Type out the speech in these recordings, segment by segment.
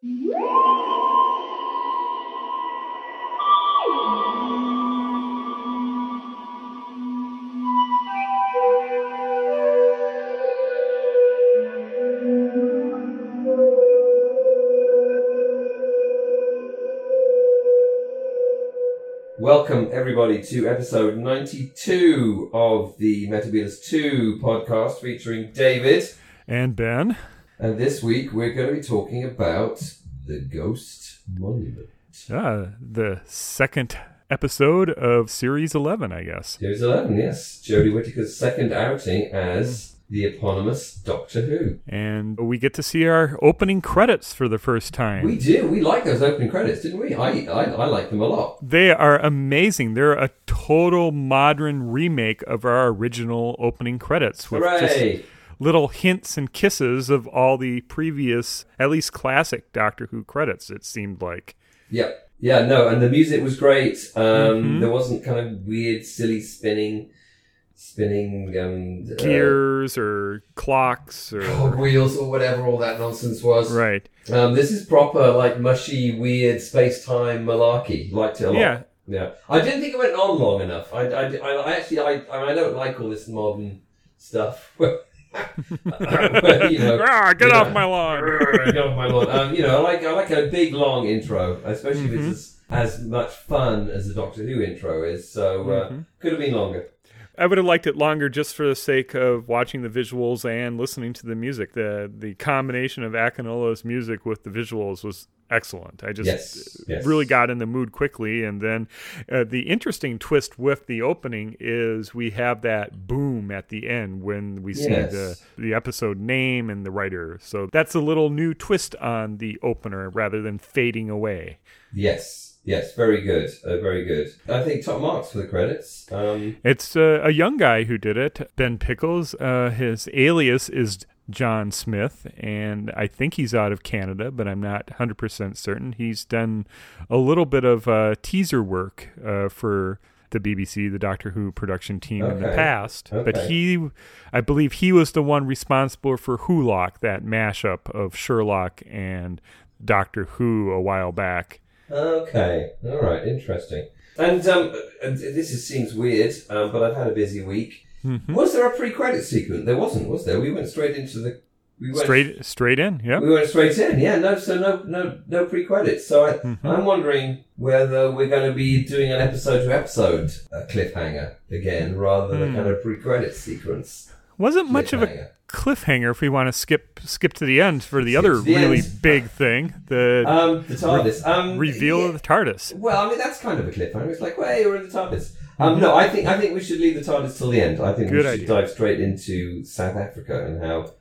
Welcome, everybody, to episode 92 of the Metabolus 2 podcast featuring David. And Ben. And this week we're going to be talking about the Ghost Monument. Ah, the second episode of Series 11, I guess. Series 11, yes. Jodie Whittaker's second outing as the eponymous Doctor Who. And we get to see our opening credits for the first time. We do. We like those opening credits, didn't we? I, I, I like them a lot. They are amazing. They're a total modern remake of our original opening credits with Hooray! just little hints and kisses of all the previous, at least classic Doctor Who credits, it seemed like. Yep. Yeah, no, and the music was great. Um, Mhm. There wasn't kind of weird, silly spinning, spinning um, uh, Gears or clocks or. cogwheels or whatever all that nonsense was. Right. Um, this is proper, like mushy, weird space-time malarkey. Liked it a lot. Yeah. Yeah. I didn't think it went on long enough. I, I, I, actually, I, I don't like all this modern stuff. You know, get you off know, my lawn. Get off my lawn. You know, I like I like a big long intro, especially if Mm-hmm. it's as, as much fun as the Doctor Who intro is. So uh, Mm-hmm. could have been longer. I would have liked it longer just for the sake of watching the visuals and listening to the music. The the combination of Akinola's music with the visuals was excellent. I just Yes, yes. really got in the mood quickly. And then uh, the interesting twist with the opening is we have that boom at the end when we see Yes. the the episode name and the writer. So that's a little new twist on the opener rather than fading away. Yes, yes, very good, uh, very good. I think top marks for the credits. Um, It's uh, a young guy who did it, Ben Pickles. Uh, his alias is John Smith, and I think he's out of Canada, but I'm not 100% certain. He's done a little bit of uh, teaser work uh, for the BBC, the Doctor Who production team in the Okay. past. But he, I believe he was the one responsible for Wholock, that mashup of Sherlock and Doctor Who a while back. Okay, all right, interesting. And um, this is, seems weird, um, but I've had a busy week. Mm-hmm. Was there a pre-credit sequence? There wasn't, was there? We went straight into the. We went Straight, straight in, yep. We went straight in, yeah. No, so no, no, no pre-credits. So I, Mm-hmm. I'm wondering whether we're going to be doing an episode-to-episode uh, cliffhanger again, rather Hmm. than a kind of pre-credit sequence. Wasn't much of a cliffhanger. cliffhanger if we want to skip skip to the end for the Skip other the really end. big thing the Um, the TARDIS. Um, reveal yeah. of the TARDIS. Well, I mean that's kind of a cliffhanger. It's like, well, hey, we're in the TARDIS. Um, no, I think I think we should leave the TARDIS till the end. I think we should idea. dive straight into South Africa and how.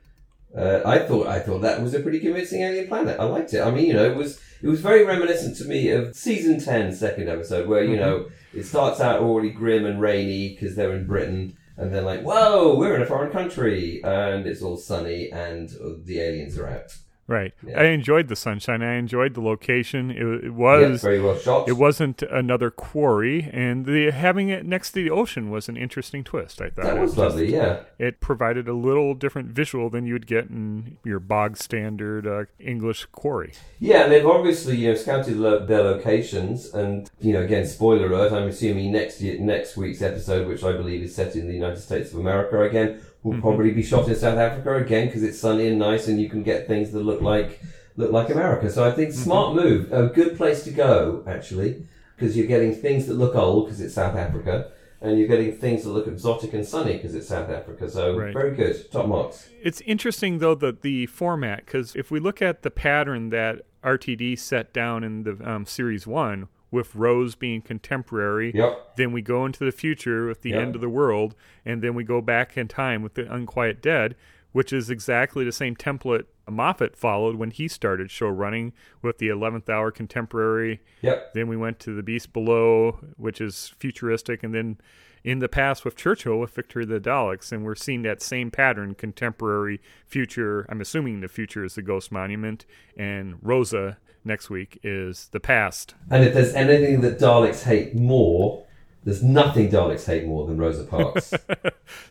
Uh, I thought I thought that was a pretty convincing alien planet. I liked it. I mean, you know, it was it was very reminiscent to me of season 10, second episode, where you Mhm. know it starts out already grim and rainy because they're in Britain, and they're like, whoa, we're in a foreign country, and it's all sunny, and the aliens are out. Right. Yeah. I enjoyed the sunshine. I enjoyed the location. It, it Yeah, was very well shot. it wasn't another quarry, and the having it next to the ocean was an interesting twist. I thought that It was just- lovely. Yeah. It provided a little different visual than you'd get in your bog standard uh, English quarry. Yeah, and they've obviously you know scouted lo- their locations, and you know again, spoiler alert. I'm assuming next year, next week's episode, which I believe is set in the United States of America again, will Mhm. probably be shot in South Africa again because it's sunny and nice, and you can get things that look like look like America. So I think smart move, a good place to go actually, because you're getting things that look old because it's South Africa. And you're getting things that look exotic and sunny because it's South Africa. So Right. very good. Top marks. It's interesting though that the format because if we look at the pattern that RTD set down in the um, series one with Rose being contemporary, Yep. then we go into the future with the Yeah. end of the world, and then we go back in time with the Unquiet Dead, which is exactly the same template Moffat followed when he started show running with the 11th hour contemporary. Yep. Then we went to the Beast Below, which is futuristic, and then in the past with Churchill with Victor the Daleks, and we're seeing that same pattern contemporary, future. I'm assuming the future is the Ghost Monument, and Rosa next week is the past. And if there's anything that Daleks hate more There's nothing Daleks hate more than Rosa Parks.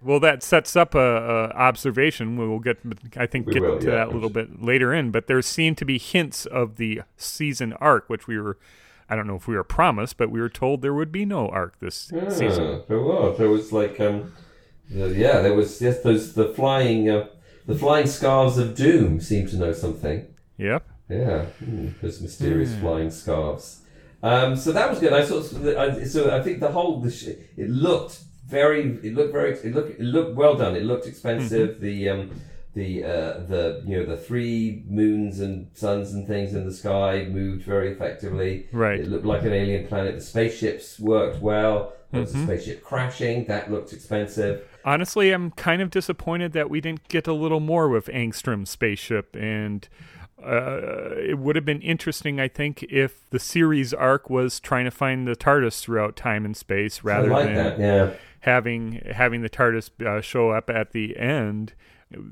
Well, that sets up a, a observation. We will get, I think, We get will, to yeah. that a little bit later in. But there seemed to be hints of the season arc, which we were, I don't know if we were promised, but we were told there would be no arc this Yeah, season. there was. There was like, um, the- yeah, there was yes, those the flying, uh, the flying scarves of doom seem to know something. Yep. Yeah, mm, those mysterious Hmm. flying scarves. Um, so that was good. I sort of, I, so I think the whole the sh- it looked very, it looked very, it looked it looked well done. It looked expensive. Mm-hmm. The um, the uh, the you know the three moons and suns and things in the sky moved very effectively. Right. It looked like an alien planet. The spaceships worked well. There was Mm-hmm. a spaceship crashing. That looked expensive. Honestly, I'm kind of disappointed that we didn't get a little more with Angstrom's spaceship, and uh, it would have been interesting, I think, if the series arc was trying to find the TARDIS throughout time and space rather like than. Yeah. having having the TARDIS uh, show up at the end.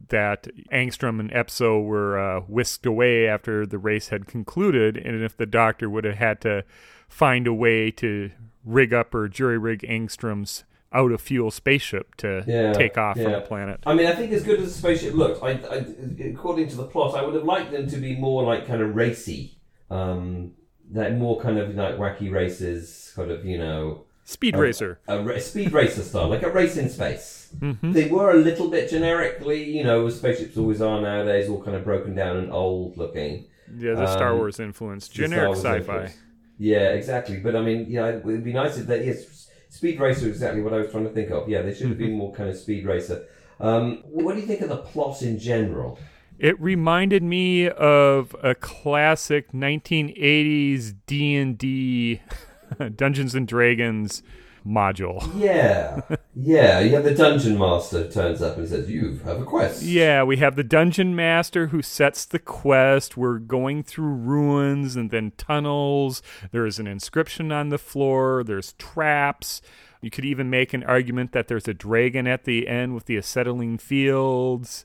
That Angstrom and Epso were uh, whisked away after the race had concluded, and if the Doctor would have had to find a way to rig up or jury rig Angstrom's out of fuel spaceship to Yeah, take off from yeah. the planet. I mean, I think as good as the spaceship looked, I, I, according to the plot, I would have liked them to be more like kind of racy, um, that more kind of like wacky races, kind of you know, Speed Racer. a, ra- speed racer style, like a race in space. Mm-hmm. They were a little bit generically, you know, spaceships always are nowadays, all kind of broken down and old looking. Yeah, the Star um, Wars influence. Generic Wars sci-fi. influence. Yeah, exactly. But I mean, yeah, it would be nice if that. Yes, Speed Racer is exactly what I was trying to think of. Yeah, they should have Mm-hmm. been more kind of Speed Racer. Um, what do you think of the plot in general? It reminded me of a classic 1980s D&D Dungeons and Dragons module. Yeah, yeah. You have the dungeon master turns up and says, "You have a quest." Yeah, we have the dungeon master who sets the quest. We're going through ruins and then tunnels. There is an inscription on the floor. There's traps. You could even make an argument that there's a dragon at the end with the acetylene fields.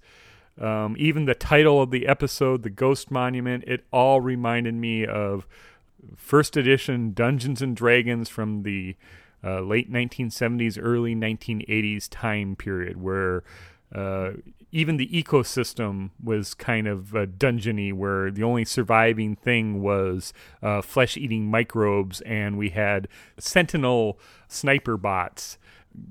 Um, even the title of the episode, The Ghost Monument, it all reminded me of first edition Dungeons and Dragons from the uh, late 1970s, early 1980s time period, where uh, even the ecosystem was kind of uh, dungeony, where the only surviving thing was uh, flesh-eating microbes, and we had sentinel sniper bots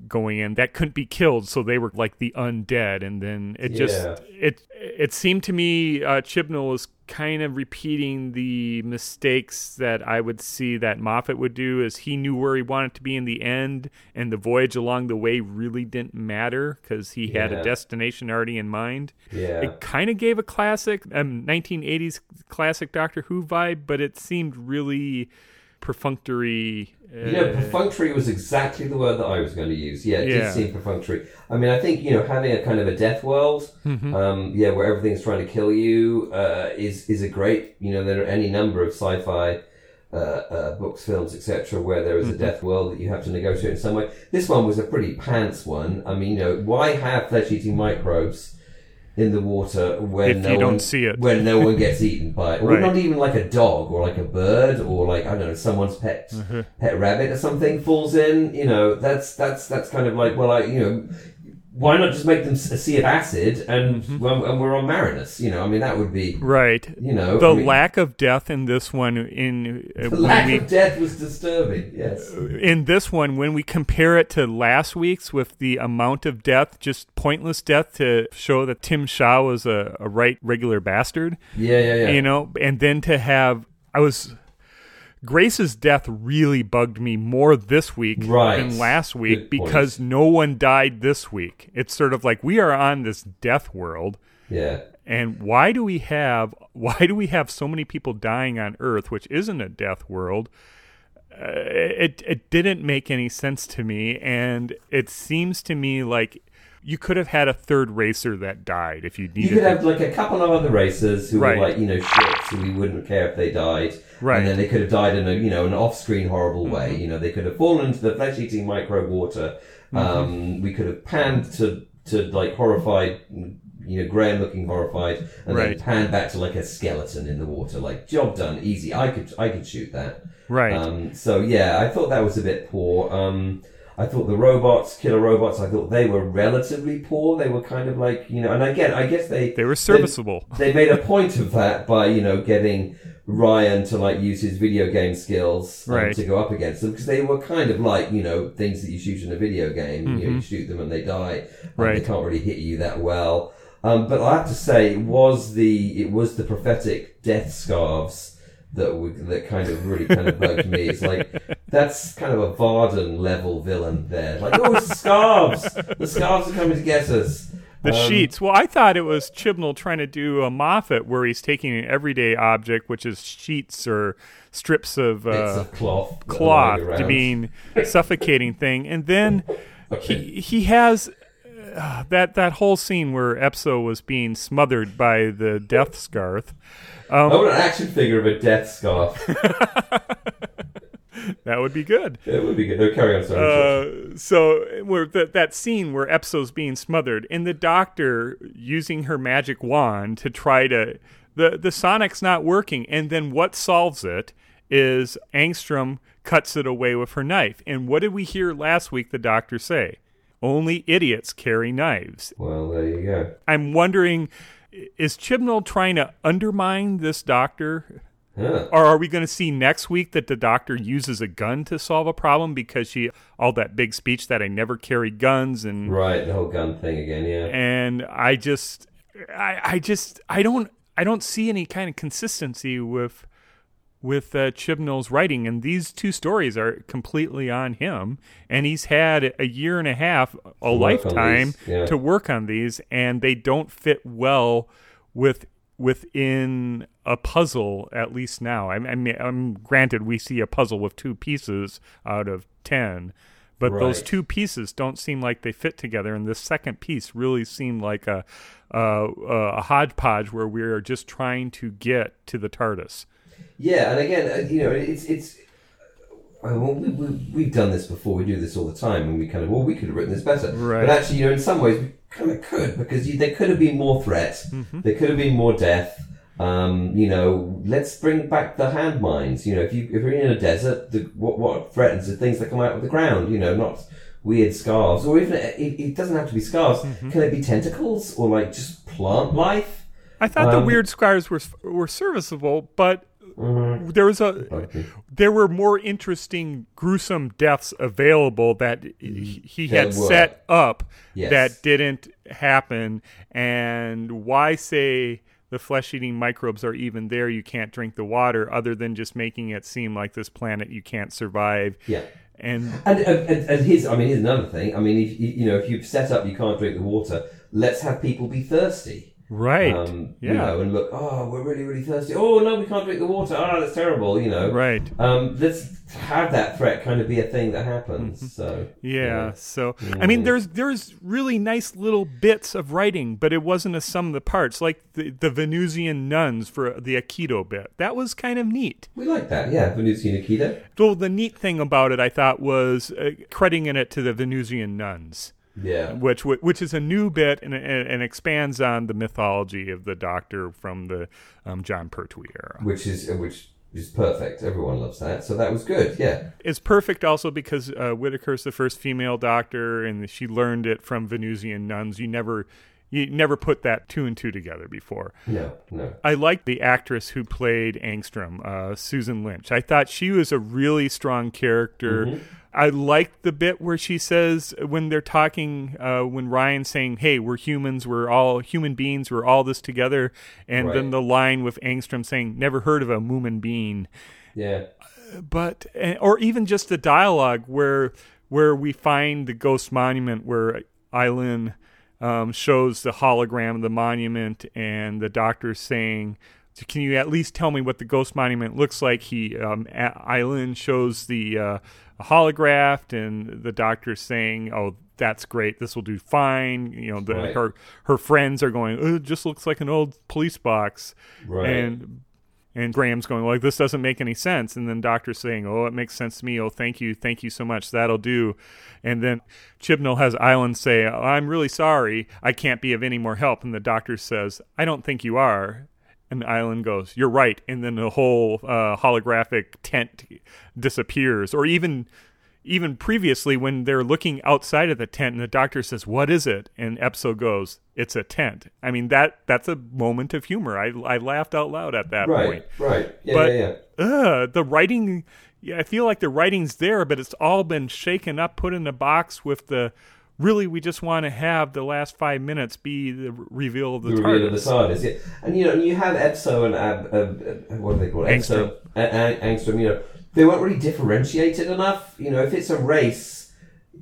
going in that couldn't be killed so they were like the undead and then it just Yeah. it it seemed to me uh, Chibnall was kind of repeating the mistakes that I would see that Moffat would do as he knew where he wanted to be in the end and the voyage along the way really didn't matter because he had Yeah. a destination already in mind Yeah. it kind of gave a classic um, 1980s classic Doctor Who vibe but it seemed really perfunctory uh, You know, perfunctory was exactly the word that I was going to use. Yeah, it Yeah. did seem perfunctory. I mean, I think you know having a kind of a death world, Mm-hmm. um, yeah, where everything's trying to kill you, uh, is is a great. You know, there are any number of sci-fi. Uh, uh, books, films, etc., where there is Mm-hmm. a death world that you have to negotiate in some way. This one was a pretty pants one. I mean, you know, why have flesh-eating microbes in the water when If no you don't one, see it. when no one gets eaten by it, or Right. not even like a dog or like a bird or like I don't know someone's pet Mm-hmm. pet rabbit or something falls in. You know, that's that's that's kind of like well, I you know. Why not just make them a sea of acid and, Mm-hmm. and we're on Marinus? You know, I mean that would be right you know the I mean, lack of death in this one in uh, the lack we, of death was disturbing. Yes, in this one when we compare it to last week's with the amount of death just pointless death to show that tim shaw was a, a right regular bastard yeah, yeah, yeah. you know and then to have i was grace's death really bugged me more this week Right. than last week Good point. because no one died this week it's sort of like we are on this death world yeah, and why do we have why do we have so many people dying on Earth, which isn't a death world? Uh, it it didn't make any sense to me, and it seems to me like you could have had a third racer that died if you needed. you could have like a couple of other racers who Right. were like you know shit, so we wouldn't care if they died, Right. Mm-hmm. And then they could have died in a you know an off-screen horrible way. You know, they could have fallen into the flesh-eating microbe water. Mm-hmm. Um, we could have panned to to like horrified you know, Graham looking horrified, and Right. then pan back to like a skeleton in the water. Like job done, easy. I could I could shoot that. Right. Um, so yeah, I thought that was a bit poor. Um, I thought the robots, killer robots, I thought they were relatively poor. They were kind of like you know, and again, I guess they they were serviceable. they made a point of that by you know getting Ryan to like use his video game skills um, Right. to go up against them because they were kind of like you know things that you shoot in a video game. You, know, you shoot them and they die. and Mm-hmm. Right. They can't really hit you that well. Um, but I have to say, it was the it was the prophetic death scarves that were, that kind of really kind of bugged me. It's like that's kind of a Vardan level villain there. Like oh, it's the scarves. The scarves are coming to get us. The Um, sheets. Well, I thought it was Chibnall trying to do a Moffat where he's taking an everyday object, which is sheets or strips of uh, of cloth. cloth to being suffocating thing, and then he he has uh, that that whole scene where Epso was being smothered by the death scarf. I want an action figure of a death scarf. That would be good. it would be good. No, carry on, sorry. Uh, so where that that scene where Epso's being smothered and the doctor using her magic wand to try to the the sonic's not working and then what solves it is Angstrom cuts it away with her knife. And what did we hear last week the doctor say? Only idiots carry knives. well, there you go. I'm wondering is Chibnall trying to undermine this doctor Or are we going to see next week that the doctor uses a gun to solve a problem because she all that big speech that I never carry guns and Right, the whole gun thing again, yeah. and I just I I just I don't I don't see any kind of consistency with with uh, Chibnall's writing and these two stories are completely on him and he's had a year and a half a on lifetime yeah. to work on these and they don't fit well with within a puzzle at least now. I, I mean, I'm granted we see a puzzle with two pieces out of ten, but those two pieces don't seem like they fit together. And this second piece really seemed like a a, a hodgepodge where we are just trying to get to the TARDIS. Yeah, and again, uh, you know, it's it's. uh, Well, we, we, we've done this before. We do this all the time, and we kind of, well, we could have written this better. Right. But actually, you know, in some ways, kind of could because you, there could have been more threat. Mm-hmm. There could have been more death. Um, you know, let's bring back the hand mines. You know, if you if you're in a desert, the, what what threatens the things that come out of the ground. You know, not weird scarves, or even it, it doesn't have to be scarves. Mm-hmm. Can it be tentacles or like just plant life? I thought the Um, weird scars were were serviceable, but. Mm-hmm. there was a there were more interesting gruesome deaths available that he, mm-hmm. he had set up Yes. that didn't happen and why say the flesh-eating microbes are even there you can't drink the water other than just making it seem like this planet you can't survive Yeah. and And, and, and- here's, I mean, here's another thing. I mean, if, you know, if you've set up you can't drink the water, let's have people be thirsty. Right Um, yeah You know, and look, oh, we're really, really thirsty. Oh, no, we can't drink the water. Oh, that's terrible, you know. right Um, let's have that threat kind of be a thing that happens. So, Mm-hmm. Yeah. So I Mm-hmm. mean, there's there's really nice little bits of writing, but it wasn't a sum of the parts. Like the, the Venusian nuns for the Aikido bit. That was kind of neat. we like that. Yeah, Venusian Aikido. Well, the neat thing about it, I thought, was uh, crediting it to the Venusian nuns, Yeah. which which is a new bit and, and, and expands on the mythology of the Doctor from the um, Jon Pertwee era. Which is, which is perfect. Everyone loves that. So that was good. Yeah. It's perfect also because uh, Whittaker's the first female doctor, and she learned it from Venusian nuns. You never, you never put that two and two together before. No, no. I liked the actress who played Angstrom, uh, Susan Lynch. I thought she was a really strong character. I liked the bit where she says when they're talking, uh, when Ryan's saying, "Hey, we're humans. We're all human beings. We're all this together," and then the line with Angstrom saying, "Never heard of a Moomin being." Yeah. but eh, or even just the dialogue where where we find the ghost monument where Ilin um, shows the hologram of the monument and the doctor's saying can you at least tell me what the ghost monument looks like he um, Ilin shows the uh, holograph and the doctor's saying oh that's great this will do fine you know the, Right. her her friends are going oh, it just looks like an old police box Right. and And Graham's going, like, this doesn't make any sense. And then Doctor's saying, oh, it makes sense to me. Oh, thank you. Thank you so much. That'll do. And then Chibnall has Ilin say, oh, I'm really sorry. I can't be of any more help. And the Doctor says, I don't think you are. And Ilin goes, You're right. And then the whole uh, holographic tent disappears. Or even even previously when they're looking outside of the tent and the doctor says what is it and epso goes it's a tent i mean that that's a moment of humor i, I laughed out loud at that right, point Right. Yeah. but yeah. Yeah. uh, the writing yeah, i feel like the writing's there but it's all been shaken up put in a box with the really we just want to have the last five minutes be the reveal of the, the TARDIS. reveal of the TARDIS. Yeah. And you know, you have Epso and Ab, uh, uh, what do they call it? Angstrom. Epso, uh, uh, Angstrom. You know, they weren't really differentiated enough. You know, if it's a race,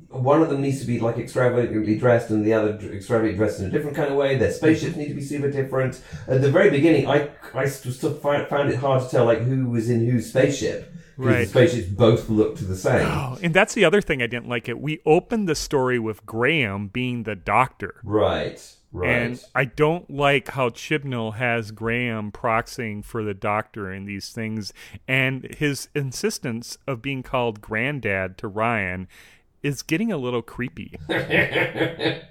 one of them needs to be like extravagantly dressed, and the other extravagantly dressed in a different kind of way. Their spaceships mm-hmm. need to be super different. At the very beginning, I I still found it hard to tell like who was in whose spaceship. Because Right. the spaceships both looked the same. Oh, and that's the other thing I didn't like it. We opened the story with Graham being the doctor. Right. Right. And I don't like how Chibnall has Graham proxying for the doctor in these things, and his insistence of being called granddad to Ryan is getting a little creepy. yeah,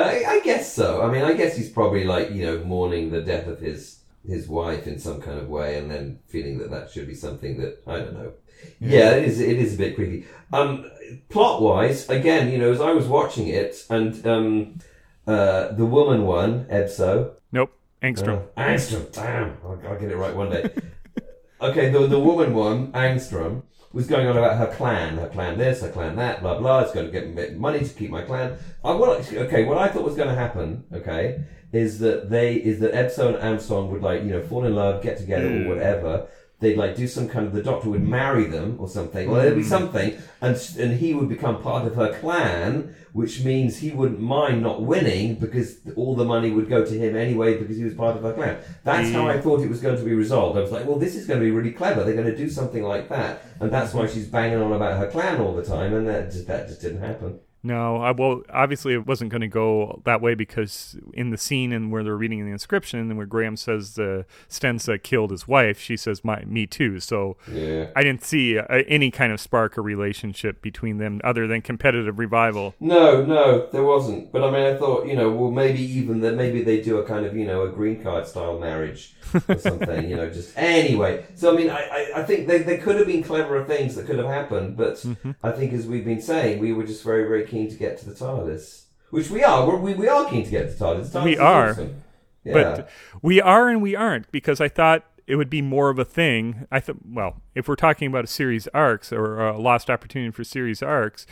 I, I guess so. I mean, I guess he's probably like you know mourning the death of his his wife in some kind of way, and then feeling that that should be something that I don't know. Yeah, it is. It is a bit creepy. Um, plot wise, again, you know, as I was watching it, and um, uh, the woman one, Epso, Nope, Angstrom. uh, Angstrom. Damn, I'll, I'll get it right one day. okay, the the woman one, Angstrom, was going on about her clan, her clan this, her clan that, blah blah. It's going to get money to keep my clan. I, what, okay, what I thought was going to happen, okay, is that they is that Epso and Angstrom would like you know fall in love, get together or whatever. They'd like do some kind of the doctor would marry them or something. Well, there'd be mm. something, and and he would become part of her clan, which means he wouldn't mind not winning because all the money would go to him anyway because he was part of her clan. That's how mm. I thought it was going to be resolved. I was like, well, this is going to be really clever. They're going to do something like that, and that's why she's banging on about her clan all the time, and that just that just didn't happen. No, I, well, obviously it wasn't going to go that way because in the scene and where they're reading the inscription and where Graham says the Stenza killed his wife, she says, "My, me too." So Yeah. I didn't see uh, any kind of spark or relationship between them other than competitive revival. No, no, there wasn't. But I mean, I thought, you know, well, maybe even that, maybe they do a kind of, you know, a green card style marriage or something, you know, just anyway. So, I mean, I, I, I think they, there could have been cleverer things that could have happened, but Mm-hmm. I think, as we've been saying, we were just very, very keen to get to the TARDIS, which we are. We're, we we are keen to get to the TARDIS. TARDIS We are. awesome. Yeah. But we are and we aren't because I thought it would be more of a thing. I thought, well, if we're talking about a series arcs or a lost opportunity for series arcs,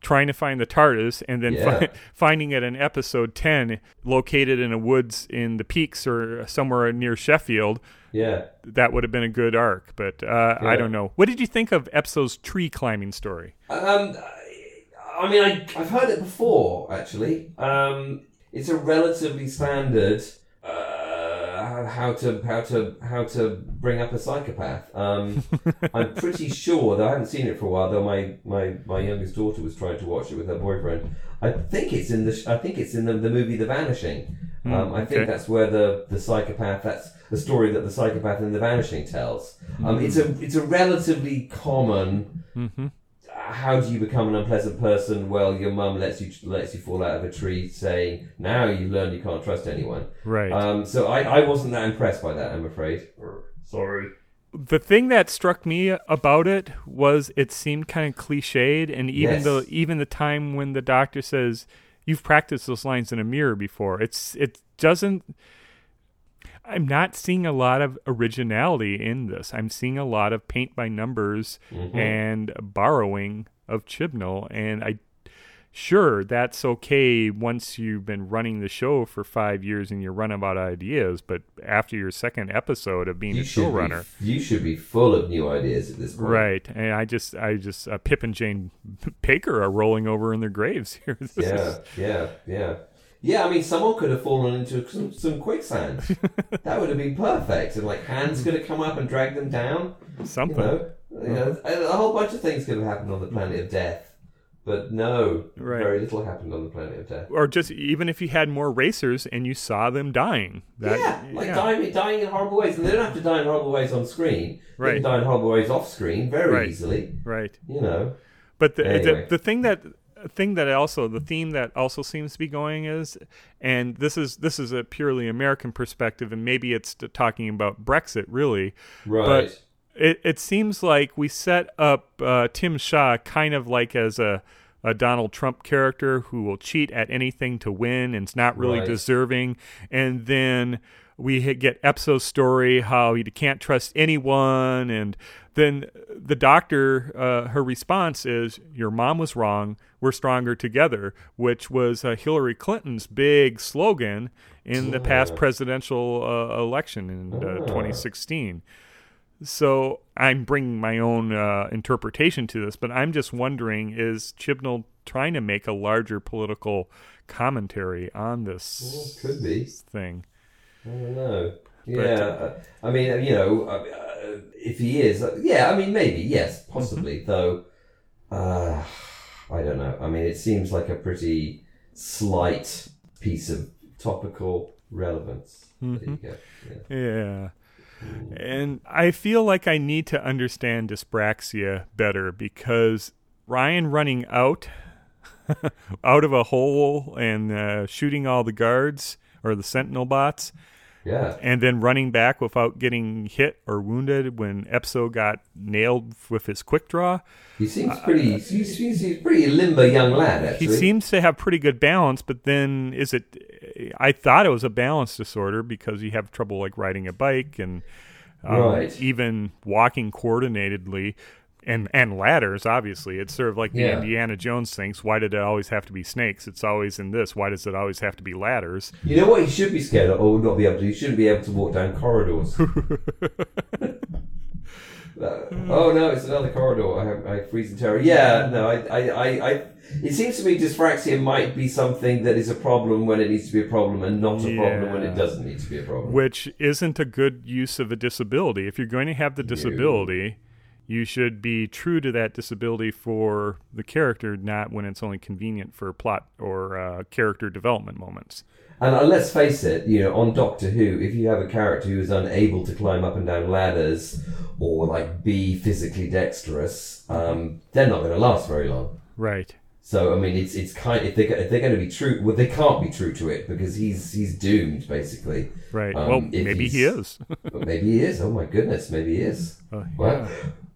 trying to find the TARDIS and then Yeah. fi- finding it in episode 10 located in a woods in the peaks or somewhere near Sheffield, yeah. that would have been a good arc. But uh, I don't know. What did you think of Epso's tree climbing story? Um, I mean, I, I've heard it before, actually. Um, it's a relatively standard uh, how to how to how to bring up a psychopath. Um, I'm pretty sure, though I haven't seen it for a while. Though my, my, my youngest daughter was trying to watch it with her boyfriend. I think it's in the I think it's in the, the movie The Vanishing. Um, I think okay. that's where the, the psychopath. That's the story that the psychopath in The Vanishing tells. Um, it's a it's a relatively common hmm how do you become an unpleasant person? Well, your mum lets you lets you fall out of a tree, saying, "Now you learn you can't trust anyone." Right. Um, so I, I wasn't that impressed by that. I'm afraid. Sorry. the thing that struck me about it was it seemed kind of cliched and even Yes. the even the time when the doctor says you've practiced those lines in a mirror before it's it doesn't i'm not seeing a lot of originality in this i'm seeing a lot of paint by numbers and borrowing of chibnall and i sure that's okay once you've been running the show for five years and you run out of ideas but after your second episode of being You a showrunner be, you should be full of new ideas at this point. Right, and I just, I just, uh, Pip and Jane Baker are rolling over in their graves here. Yeah. is- Yeah. Yeah. Yeah. I mean, someone could have fallen into some, some quicksand. that would have been perfect. And like hands could have come up and dragged them down. You something. know, you know, uh-huh. a, whole bunch of things could have happened on the planet of death. but no, Right. very little happened on the planet of death. Or just even if you had more racers and you saw them dying. That, yeah, like yeah. Dying, dying in horrible ways, and they don't have to die in horrible ways on screen. They Right. can die in horrible ways off screen very Right. easily. Right. You know. But the, Anyway. the the thing that thing that also the theme that also seems to be going is, and this is this is a purely American perspective, and maybe it's talking about Brexit really. Right. But it it seems like we set up uh, Tim Shaw kind of like as a a Donald Trump character who will cheat at anything to win and is not really Right. deserving, and then we get Epso's story how he can't trust anyone, and then the doctor, uh, her response is, "Your mom was wrong. We're stronger together," which was uh, Hillary Clinton's big slogan in the past presidential uh, election in uh, 2016. So I'm bringing my own uh, interpretation to this, but I'm just wondering: is Chibnall trying to make a larger political commentary on this Well, could be. thing? I don't know. Yeah, uh, I mean, you know, uh, uh, if he is, uh, yeah, I mean, maybe, yes, possibly, though. Uh, I don't know. I mean, it seems like a pretty slight piece of topical relevance. There you go. Yeah. Yeah. And I feel like I need to understand dyspraxia better because Ryan running out out of a hole and uh, shooting all the guards or the sentinel bots Yeah. and then running back without getting hit or wounded when Epso got nailed with his quick draw. He seems pretty. He's, he's, he's a pretty limber young lad. Actually, He seems to have pretty good balance, but then is it? I thought it was a balance disorder because you have trouble like riding a bike and um, Right. even walking coordinatedly. And, and ladders, obviously. It's sort of like the Yeah. Indiana Jones things. Why did it always have to be snakes? It's always in this. Why does it always have to be ladders? You know what he should be scared of, or not be able to? He shouldn't be able to walk down corridors. Uh, oh no, it's another corridor. I have I freeze in terror. Yeah, no, I, I, I, I. It seems to me dyspraxia might be something that is a problem when it needs to be a problem, and not a problem when it doesn't need to be a problem. which isn't a good use of a disability. If you're going to have the disability, you should be true to that disability for the character, not when it's only convenient for plot or uh, character development moments. And uh, let's face it, you know, on Doctor Who, if you have a character who is unable to climb up and down ladders or like be physically dexterous, um, they're not going to last very long. Right. So I mean, it's it's kind if they if they're going to be true, well, they can't be true to it because he's he's doomed basically. Right. Um, well, maybe he is. Maybe he is. Oh my goodness, maybe he is. Uh, Well,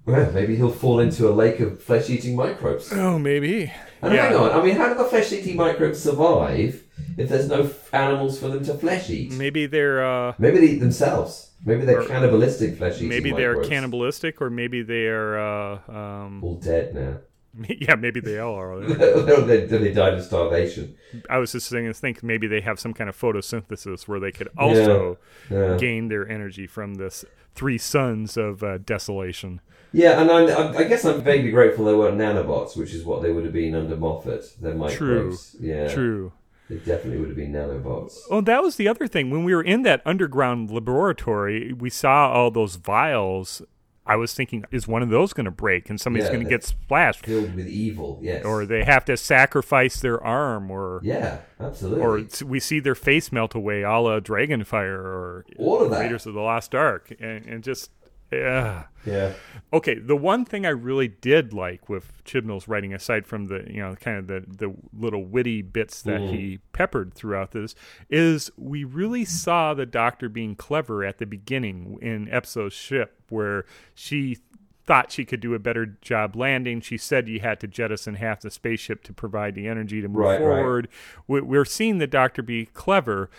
well, maybe he'll fall into a lake of flesh-eating microbes. Oh, maybe. And hang on, I mean, how do the flesh-eating microbes survive if there's no f- animals for them to flesh eat? Maybe they're uh, Maybe they eat themselves. Maybe they're Or- cannibalistic flesh-eating maybe they're microbes. cannibalistic, or maybe they are. Uh, um, All dead now. yeah, maybe they all are. they, they died of starvation. I was just saying, think maybe they have some kind of photosynthesis where they could also Yeah. gain their energy from this three suns of uh, desolation. Yeah, and I'm, I'm, guess I'm vaguely grateful they weren't nanobots, which is what they would have been under Moffat. They're microbes. Yeah, True. They definitely would have been nanobots. Oh, that was the other thing. When we were in that underground laboratory, we saw all those vials. I was thinking, is one of those going to break and somebody's Yeah, going to get splashed? Filled with evil, yes. Or they have to sacrifice their arm, or yeah, absolutely. or we see their face melt away, a la Dragonfire or All of that. Raiders of the Lost Ark, and, and just yeah. yeah. Okay, the one thing I really did like with Chibnall's writing, aside from the you know kind of the the little witty bits that he mm. peppered throughout this, is we really saw the Doctor being clever at the beginning in Epso's ship, where she thought she could do a better job landing. She said you had to jettison half the spaceship to provide the energy to move Right, right. forward. We- We're seeing the Doctor be clever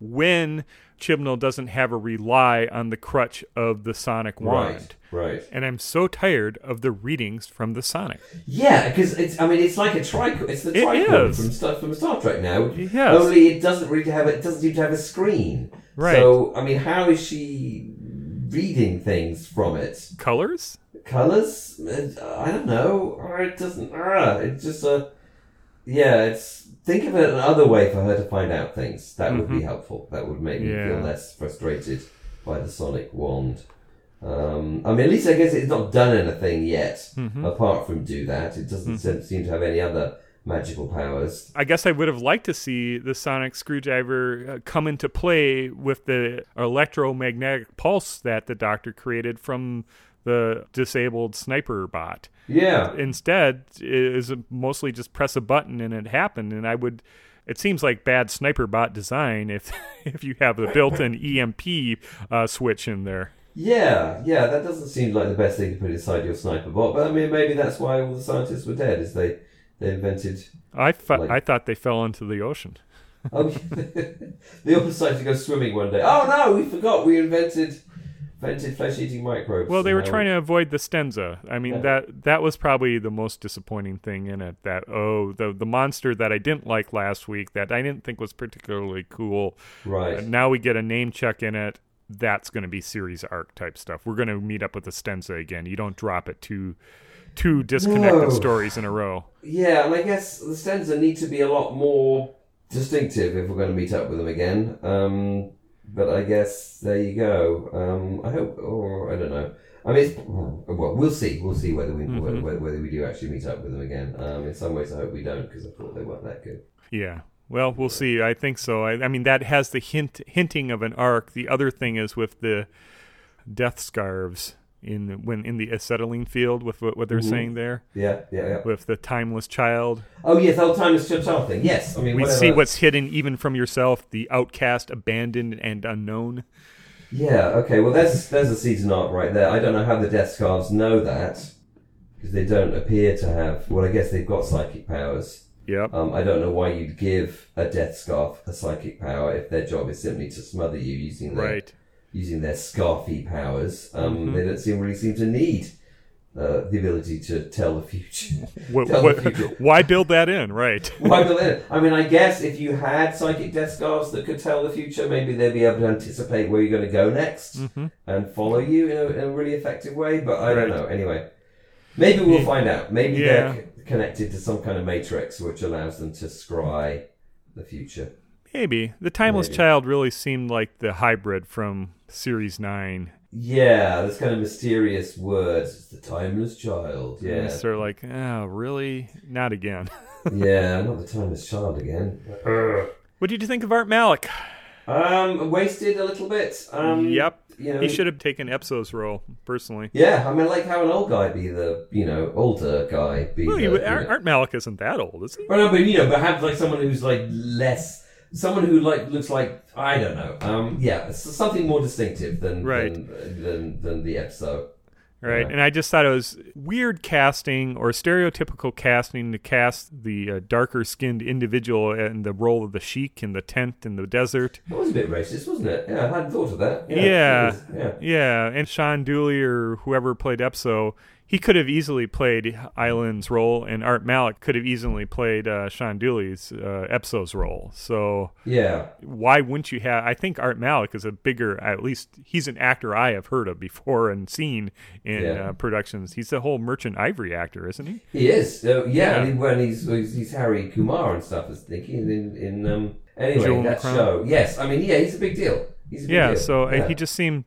when Chibnall doesn't have a rely on the crutch of the sonic wand. Right, right. And I'm so tired of the readings from the Sonic. Yeah, because it's. I mean, it's like a tricorder. It's the It tricorder from Star from Star Trek now. Yes. Only it doesn't really have. It doesn't seem to have a screen. Right. So I mean, how is she reading things from it? Colors? Colors? Uh, I don't know. Or It doesn't. Uh, it's just a. Yeah, it's. Think of it another way for her to find out things. That would be helpful. That would make me Mm-hmm. Yeah. feel less frustrated by the sonic wand. Um, I mean, at least I guess it's not done anything yet, Mm-hmm. apart from do that. It doesn't se- seem to have any other magical powers. I guess I would have liked to see the sonic screwdriver uh, come into play with the electromagnetic pulse that the doctor created from the disabled sniper bot. Yeah. Instead, it is mostly just press a button and it happened. And I would. It seems like bad sniper bot design if if you have the built-in EMP uh, switch in there. Yeah, yeah, that doesn't seem like the best thing to put inside your sniper bot. But I mean, maybe that's why all the scientists were dead, is they they invented. I th- Like- I thought they fell into the ocean. Oh, they all decided to go swimming one day. Oh no, we forgot we invented invented flesh-eating microbes. Well, they were trying to avoid the stenza. I mean Yeah. that that was probably the most disappointing thing in it. That oh, the the monster that I didn't like last week, that I didn't think was particularly cool. Right. And now we get a name check in it. That's going to be series arc type stuff. We're going to meet up with the stenza again. You don't drop it two two disconnected No. stories in a row. Yeah, and I guess the Stenza need to be a lot more distinctive if we're going to meet up with them again. Um, but I guess there you go. Um, I hope, or I don't know. I mean, it's, well, we'll see. We'll see whether we whether, whether we do actually meet up with them again. Um, in some ways, I hope we don't because I thought they weren't that good. Yeah. Well, we'll see. I think so. I, I mean, that has the hint hinting of an arc. The other thing is with the death scarves in the, when in the acetylene field with what, what they're Mhm. saying there Yeah, yeah, yeah. with the timeless child. Oh yes, old timers Chantal thing. Yes, I mean We whatever. see what's hidden even from yourself, the outcast, abandoned, and unknown. Yeah. Okay. Well, there's there's a season arc right there. I don't know how the Death Scarves know that because they don't appear to have. Well, I guess they've got psychic powers. Yep. Um, I don't know why you'd give a Death Scarf a psychic power if their job is simply to smother you using their Right. Using their scarfy powers. Um, Mhm. They don't seem really seem to need uh, the ability to tell the future. What, Tell what, the future. why build that in? Right. Why build it? I mean, I guess if you had psychic death scarves that could tell the future, maybe they'd be able to anticipate where you're going to go next hmm and follow you in a, in a really effective way. But I don't know. Anyway, maybe we'll find out. Maybe Yeah. they're c- connected to some kind of matrix which allows them to scry the future. Maybe the timeless Maybe. child really seemed like the hybrid from Series Nine. Yeah, this kind of mysterious words. It's the timeless child. And Yeah, it's sort of like, oh, really? Not again. yeah, not the timeless child again. What did you think of Art Malik? Um, wasted a little bit. Um, yep. You know, He should have taken Epso's role, personally. Yeah, I mean, like how an old guy be the, you know, older guy be Well, the. you Art, Art Malik isn't that old, is he? Well, no, but you know, but have like someone who's like less, someone who like looks like I don't know. Um, yeah, something more distinctive than Right. than, than than the episode. Right. Yeah. And I just thought it was weird casting or stereotypical casting to cast the uh, darker skinned individual in the role of the sheik in the tent in the desert. That was a bit racist, wasn't it? Yeah, I hadn't thought of that. Yeah, Yeah. was, yeah. Yeah, and Shaun Dooley or whoever played Epso, he could have easily played Ilin's role, and Art Malik could have easily played uh, Shaun Dooley's uh, Epso's role. So yeah. why wouldn't you have? I think Art Malik is a bigger, at least he's an actor I have heard of before and seen in Yeah. uh, productions. He's the whole Merchant Ivory actor, isn't he? He is. Uh, yeah, Yeah. I mean, when he's, he's he's Hari Kumar and stuff. I was thinking in in um. Anyway, in that Crown. show. Yes, I mean, yeah, he's a big deal. He's a big Yeah. deal. So Yeah. he just seemed.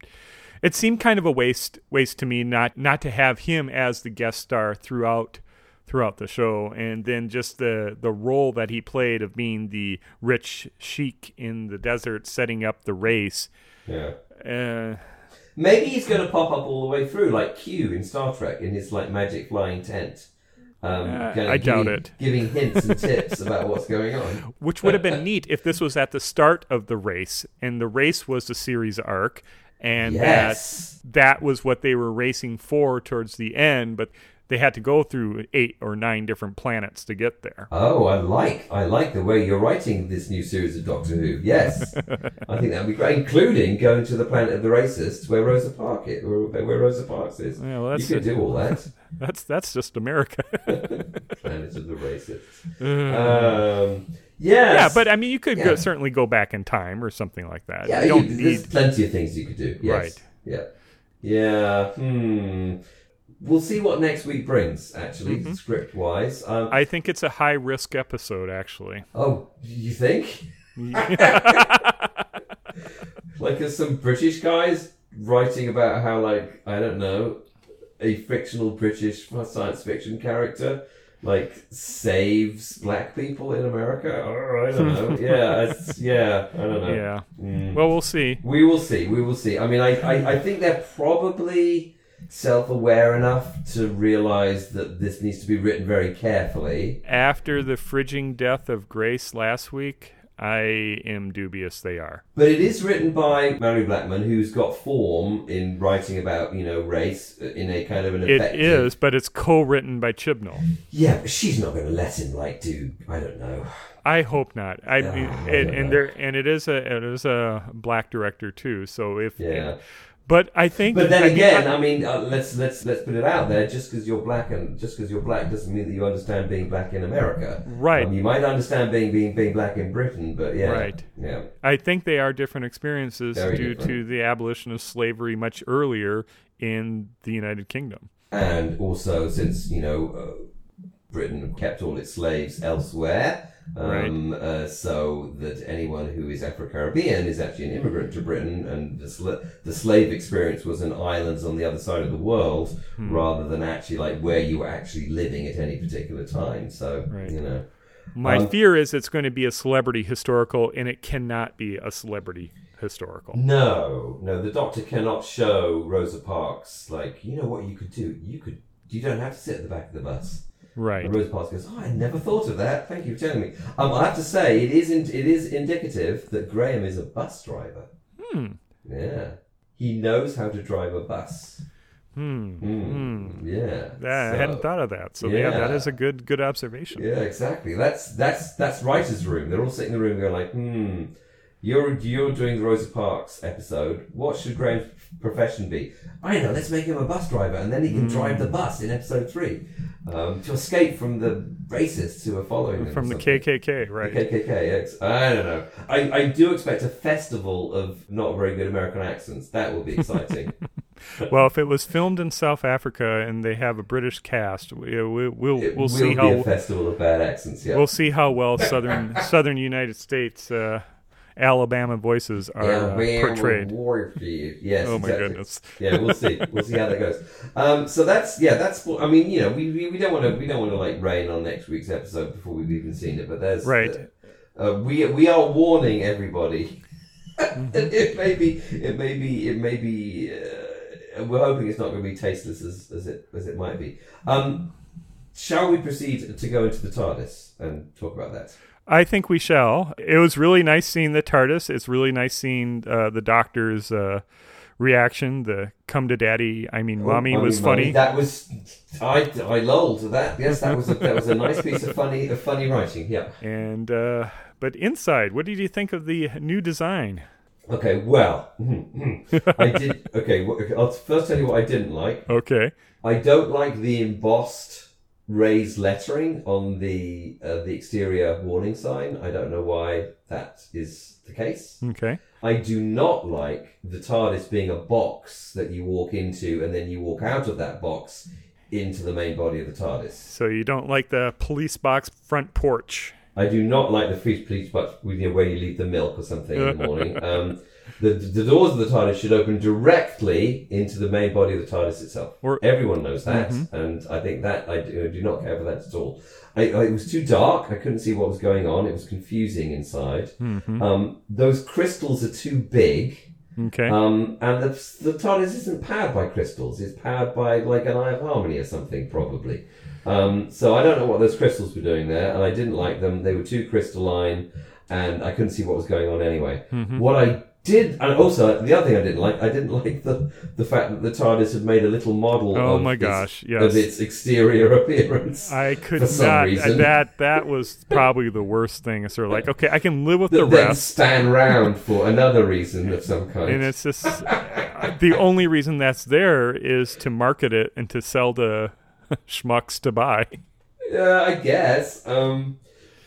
It seemed kind of a waste waste to me not not to have him as the guest star throughout throughout the show, and then just the the role that he played of being the rich sheik in the desert, setting up the race. yeah. Uh, Maybe he's going to pop up all the way through, like Q in Star Trek, in his like magic flying tent. Um, Uh, I doubt giving, it. Giving hints and tips about what's going on. which would have been neat if this was at the start of the race, and the race was the series arc, and Yes. that that was what they were racing for towards the end, but they had to go through eight or nine different planets to get there. Oh, I like I like the way you're writing this new series of Doctor Who. Yes, I think that'd be great, including going to the planet of the racists, where Rosa Parks is. Where, Rosa Parks is. Yeah, well, you could do all that. that's that's just America. planet of the racists. Um, yes. yeah, but I mean, you could Yeah. go, certainly go back in time or something like that. Yeah, you you, don't there's need. plenty of things you could do. Yes. Right. Yeah. Yeah. Hmm. We'll see what next week brings. Actually, Mm-hmm. script wise. Um, I think it's a high risk episode, actually. oh, you think? like there's some British guys writing about how, like, I don't know, a fictional British science fiction character like saves black people in America. Oh, I don't know. yeah, it's, yeah, I don't know. Yeah. Mm. Well, we'll see. We will see. We will see. I mean, I, I, I think they're probably self-aware enough to realize that this needs to be written very carefully. After the fridging death of Grace last week, I am dubious they are. But it is written by Malorie Blackman, who's got form in writing about you know race in a kind of an It effective. is, but it's co-written by Chibnall. Yeah, but she's not going to let him like do. I don't know. I hope not. I, Ah, I and, and there and it is a it is a black director too. So if Yeah. But I think But then I again, I mean, uh, let's let's let's put it out there. Just because you're black and just because you're black doesn't mean that you understand being black in America. Right. Um, you might understand being being being black in Britain, but yeah. Right. Yeah. I think they are different experiences Very due different. to the abolition of slavery much earlier in the United Kingdom. and also since you know uh, Britain kept all its slaves elsewhere, um, uh, so that anyone who is Afro Caribbean is actually an immigrant to Britain, and the, sl- the slave experience was in islands on the other side of the world, Hmm. rather than actually like where you were actually living at any particular time. So Right. you know. My Um, fear is it's going to be a celebrity historical, and it cannot be a celebrity historical. No, no, the doctor cannot show Rosa Parks like you know what you could do. You could. You don't have to sit at the back of the bus. Right. And Rosa Parks goes, "Oh, I never thought of that. Thank you for telling me." Um, I have to say, it is in, it is indicative that Graham is a bus driver. Hmm. Yeah, he knows how to drive a bus. Hmm. Hmm. Yeah, Yeah, I hadn't thought of that. So yeah, that Yeah. is a good good observation. Yeah, exactly. That's that's that's writers' room. They're all sitting in the room going like, "Hmm, you're you're doing the Rosa Parks episode. What should Graham's profession be? I know. Let's make him a bus driver, and then he can drive the bus in episode three um, to escape from the racists who are following him From the. KKK, right? The KKK. I don't know. I, I do expect a festival of not very good American accents. That will be exciting. well, if it was filmed in South Africa and they have a British cast, we, we, we'll we'll see how a festival of bad accents. Yeah. we'll see how well southern southern United States uh, Alabama voices are uh, portrayed. Warfield. Yes. Oh my exactly. goodness! yeah, we'll see. We'll see how that goes. Um, so that's yeah, that's. I mean, you know, we, we, we don't want to we don't want to like rain on next week's episode before we've even seen it. But there's Right. Uh, we we are warning everybody. Mm-hmm. it may be it may be it may be. Uh, we're hoping it's not going to be tasteless as, as it as it might be. Um, shall we proceed to go into the TARDIS and talk about that? I think we shall. It was really nice seeing the TARDIS. It's really nice seeing uh, the Doctor's uh, reaction. The "Come to Daddy," I mean, Mommy Oh, was Mommy, funny. That was I I lolled at that. Yes, that was a, that was a nice piece of funny of funny writing. Yeah. And uh, but inside, what did you think of the new design? Okay. Well, I did. Okay. I'll first tell you what I didn't like. Okay, I don't like the embossed raised lettering on the uh, the exterior warning sign. I don't know why that is the case. okay, I do not like the TARDIS being a box that you walk into and then you walk out of that box into the main body of the TARDIS. so you don't like the police box front porch. I do not like the feast police box you know, where you leave the milk or something in the morning. Um, the, the doors of the TARDIS should open directly into the main body of the TARDIS itself. Or- Everyone knows that, and I think that I do, I do not care for that at all. I, I, it was too dark. I couldn't see what was going on. It was confusing inside. Um, those crystals are too big. Okay, Um, and the, the TARDIS isn't powered by crystals. It's powered by like an Eye of Harmony or something, probably. Um, so I don't know what those crystals were doing there, and I didn't like them. They were too crystalline, and I couldn't see what was going on anyway. What I did, and also the other thing I didn't like, I didn't like the the fact that the TARDIS had made a little model. Oh of my its- gosh, yes. of its exterior appearance. I could not. reason. That that was probably the worst thing. Sort of like, okay, I can live with that the rest, stand round for another reason of some kind. and it's just the only reason that's there is to market it and to sell to schmucks to buy. Yeah, I guess. Um,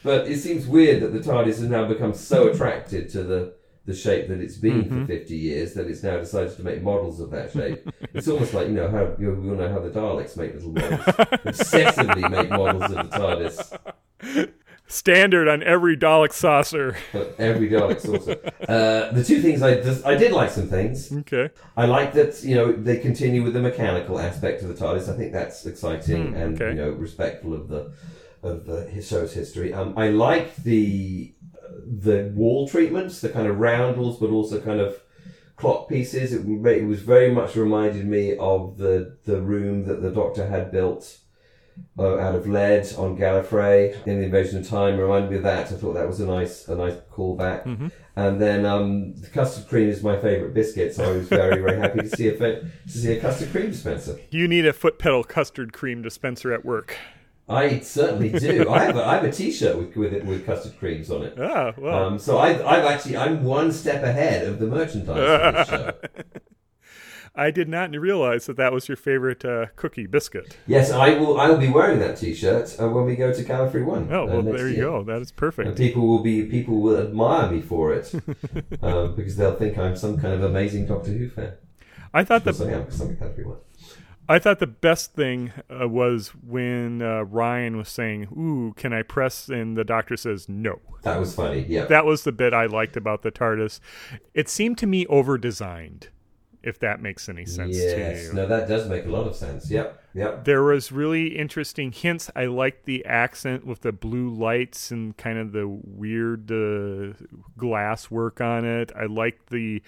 but it seems weird that the TARDIS has now become so attracted to the, the shape that it's been Mm-hmm. for 50 years that it's now decided to make models of that shape. it's almost like, you know, how you all know how the Daleks make little models. Obsessively make models of the TARDIS. Standard on every Dalek saucer. But every Dalek saucer. Uh, the two things I just, I did like some things. Okay. I like that you know they continue with the mechanical aspect of the TARDIS. I think that's exciting Hmm, and okay. you know respectful of the of the show's history. Um, I like the the wall treatments, the kind of roundels, but also kind of clock pieces. It, it was very much reminded me of the the room that the Doctor had built. Uh, out of lead on Gallifrey in the Invasion of Time reminded me of that. I thought that was a nice, a nice callback. Mm-hmm. And then um, the custard cream is my favourite biscuit, so I was very, very happy to see a to see a custard cream dispenser. You need a foot pedal custard cream dispenser at work. I certainly do. I have a, I have a T-shirt with with, it, with custard creams on it. Ah, well. Um, so I, I've actually I'm one step ahead of the merchandise for this show. I did not realize that that was your favorite uh, cookie biscuit. Yes, I will. I will be wearing that T-shirt uh, when we go to Gallifrey One. Oh, uh, well, next there you year. go. That is perfect. And people will be people will admire me for it um, because they'll think I'm some kind of amazing Doctor Who fan. I thought that am, because I'm One. I thought the best thing uh, was when uh, Ryan was saying, "Ooh, can I press?" and the doctor says, "No." That was funny. Yeah. That was the bit I liked about the TARDIS. It seemed to me over-designed, if that makes any sense to yes. you. No, that does make a lot of sense. Yep. Yep. There was really interesting hints. I liked the accent with the blue lights and kind of the weird uh, glass work on it. I liked the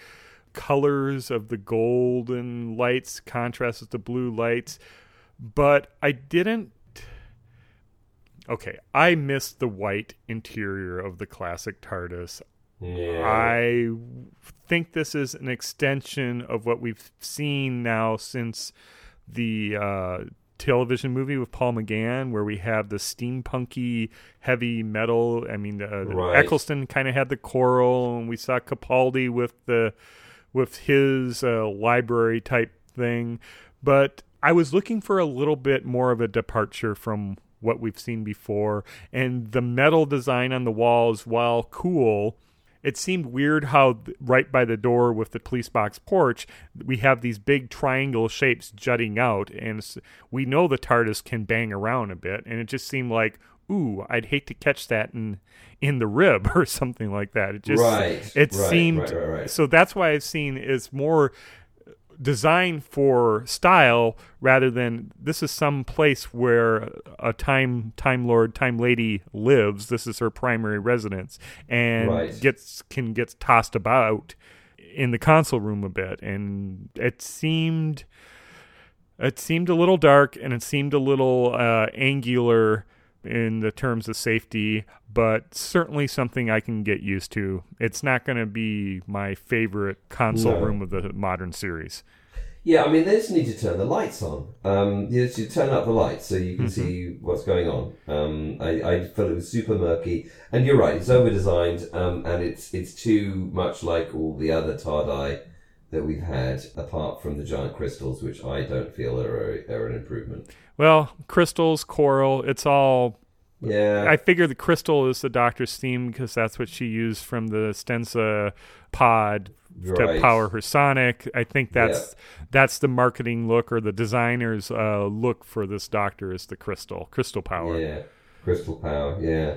colors of the golden lights contrast with the blue lights, but I didn't. Okay, I missed the white interior of the classic TARDIS. Yeah. I think this is an extension of what we've seen now since the uh, television movie with Paul McGann, where we have the steampunky heavy metal. I mean, uh, Right. Eccleston kind of had the choral, and we saw Capaldi with the with his uh, library type thing. But I was looking for a little bit more of a departure from what we've seen before, and the metal design on the walls, while cool, it seemed weird how right by the door with the police box porch we have these big triangle shapes jutting out and we know the tardis can bang around a bit and it just seemed like ooh i'd hate to catch that in in the rib or something like that. It just Right, it right, seemed right, so that's why i've seen is more designed for style rather than this is some place where a time time lord time lady lives. This is her primary residence and gets can get tossed about in the console room a bit. And it seemed it seemed a little dark and it seemed a little uh, angular in the terms of safety, but certainly something I can get used to. It's not going to be my favorite console No. room of the modern series. Yeah, I mean, they just need to turn the lights on. Um, you just turn up the lights so you can Mm-hmm. see what's going on. Um, I, I felt it was super murky, and you're right, it's over designed, um, and it's it's too much like all the other Tardai that we've had, apart from the giant crystals, which I don't feel are, a, are an improvement. Well, crystals, coral, it's all. Yeah, I figure the crystal is the doctor's theme because that's what she used from the Stenza pod to power her sonic. I think that's that's the marketing look or the designer's uh, look for this doctor is the crystal, crystal power. yeah, crystal power. Yeah,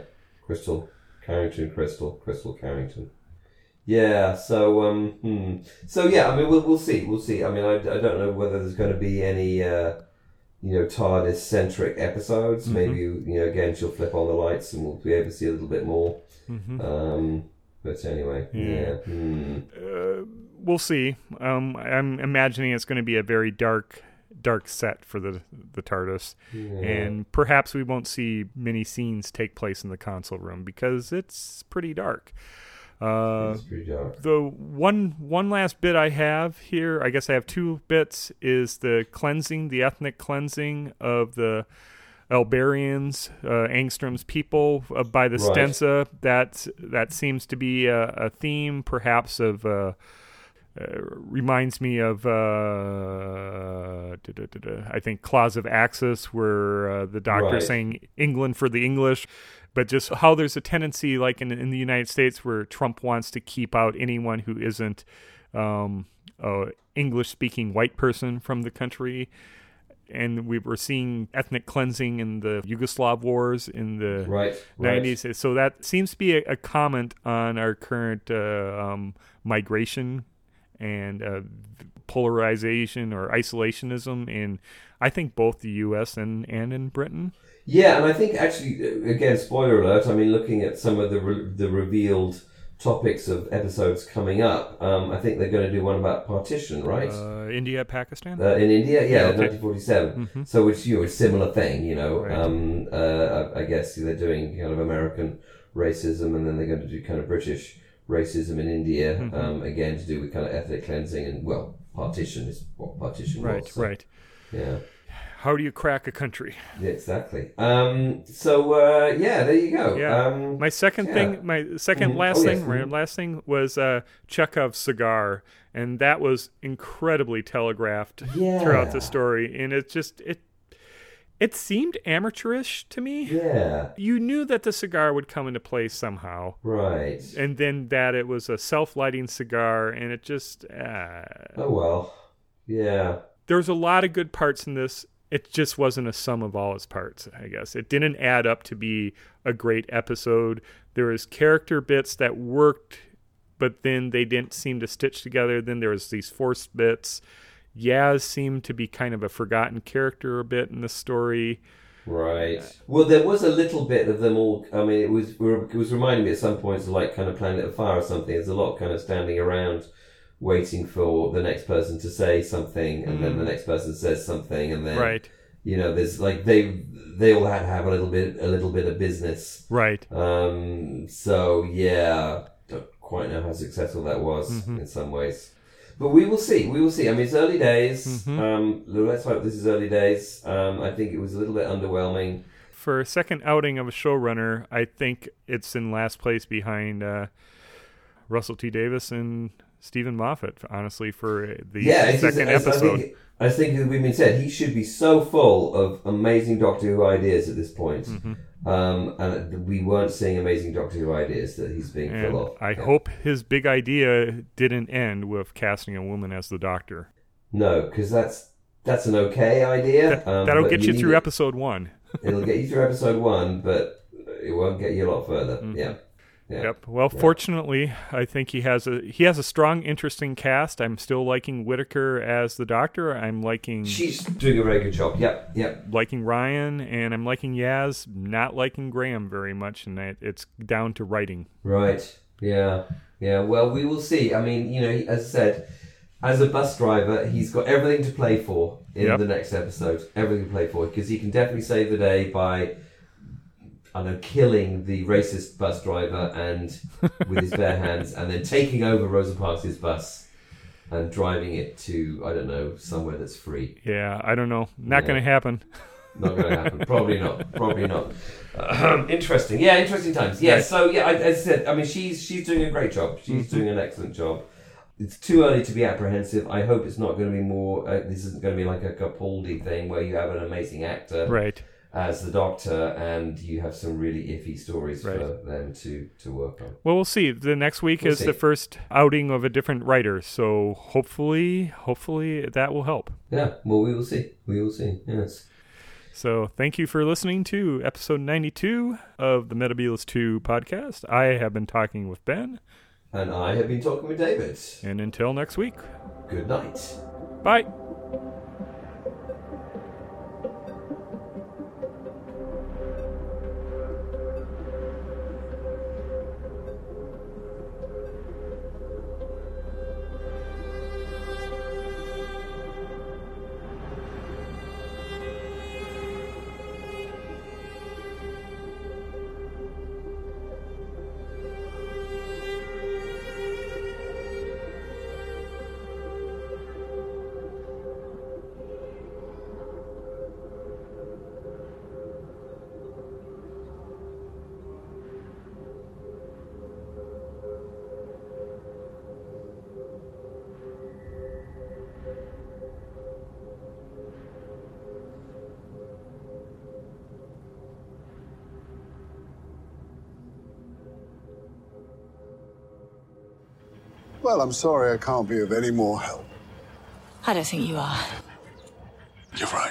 Krystle Carrington, crystal, Krystle Carrington. Yeah, so um, hmm. so yeah, I mean, we'll we'll see, we'll see. I mean, I, I don't know whether there's going to be any uh, you know TARDIS centric episodes. Maybe you know again she'll flip on the lights and we'll be able to see a little bit more. Um, but anyway, yeah. hmm. Uh, we'll see. Um, I'm imagining it's going to be a very dark, dark set for the the TARDIS, and perhaps we won't see many scenes take place in the console room because it's pretty dark. Uh, It's pretty dark. the one one last bit I have here, I guess I have two bits, is the cleansing, the ethnic cleansing of the Albarians, uh, Angstrom's people uh, by the Right. Stenza. That that seems to be a, a theme, perhaps of. Uh, uh, reminds me of uh, duh, duh, duh, I think Claws of Axos, where uh, the doctor Right. saying England for the English, but just how there's a tendency, like in in the United States, where Trump wants to keep out anyone who isn't um, a English speaking white person from the country. and we were seeing ethnic cleansing in the Yugoslav wars in the Right. right. 90s. So that seems to be a, a comment on our current uh, um, migration and uh, polarization or isolationism in, I think, both the U.S. and, and in Britain. Yeah, and I think actually, uh, again, spoiler alert. I mean, looking at some of the re- the revealed topics of episodes coming up, um, I think they're going to do one about partition, right? Uh, India, Pakistan. Uh, in India, yeah, okay. 1947. So, which you know, a similar thing, you know. Right. Um, uh, I I guess they're doing kind of American racism, and then they're going to do kind of British racism in India, um, again to do with kind of ethnic cleansing and well, partition is what partition right, was. so, right. Yeah. How do you crack a country? Yeah, exactly. Um, so uh, yeah, there you go. Yeah. Um, My second yeah. thing, my 2nd Mhm. last Oh, thing, yes. my Mhm. last thing was uh, Chekhov's cigar, and that was incredibly telegraphed throughout the story, and it just it it seemed amateurish to me. yeah. You knew that the cigar would come into play somehow, Right. and then that it was a self-lighting cigar, and it just uh, Oh well. Yeah. there's a lot of good parts in this. It just wasn't a sum of all its parts, I guess. It didn't add up to be a great episode. There was character bits that worked, but then they didn't seem to stitch together. Then there was these forced bits. Yaz seemed to be kind of a forgotten character a bit in the story. Right. Well, there was a little bit of them all. I mean, it was it was reminding me at some points of like kind of Planet of Fire or something. There's a lot kind of standing around, waiting for the next person to say something, and then the next person says something, and then Right. you know, there's like they they all had to have a little bit a little bit of business. Right. Um. So yeah, don't quite know how successful that was Mm-hmm. in some ways. But we will see. We will see. I mean, it's early days. Mm-hmm. Um, let's hope this is early days. Um, I think it was a little bit underwhelming. For a second outing of a showrunner, I think it's in last place behind uh, Russell T. Davies and Steven Moffat, honestly, for the Yeah, just- second I- I episode. think, I think we've been said, he should be so full of amazing Doctor Who ideas at this point. Mm-hmm. Um, and we weren't seeing amazing Doctor Who ideas that he's being And full of. I Yeah. hope his big idea didn't end with casting a woman as the doctor. No, because that's that's an okay idea. um, That'll get you through it- episode one. It'll get you through episode one, but it won't get you a lot further. Yeah. Yeah. Yep. Well, fortunately, I think he has a he has a strong, interesting cast. I'm still liking Whittaker as the Doctor. I'm liking She's doing a very good job. Yep. Yep. liking Ryan, and I'm liking Yaz. Not liking Graham very much, and it, it's down to writing. Right. Yeah. Yeah. Well, we will see. I mean, you know, as I said, as a bus driver, he's got everything to play for in Yep. the next episode. Everything to play for because he can definitely save the day by. I know, killing the racist bus driver and with his bare hands, and then taking over Rosa Parks' bus and driving it to I don't know somewhere that's free. Yeah, I don't know. Not Yeah. going to happen. Not going to happen. Probably not. Probably not. Um, interesting. Yeah, interesting times. Yeah. Right. So yeah, I, as I said, I mean, she's she's doing a great job. She's Mm-hmm. doing an excellent job. It's too early to be apprehensive. I hope it's not going to be more. Uh, this isn't going to be like a Capaldi thing where you have an amazing actor Right. As the Doctor and you have some really iffy stories Right. for them to to work on. Well, we'll see. The next week We'll is see. the first outing of a different writer, so hopefully, hopefully that will help. Yeah. Well, we will see. We will see. Yes. So, thank you for listening to episode 92 of the Metabolus 2 podcast. I have been talking with Ben, And I have been talking with David. and until next week, Good night. bye. Well, I'm sorry I can't be of any more help. I don't think you are. You're right.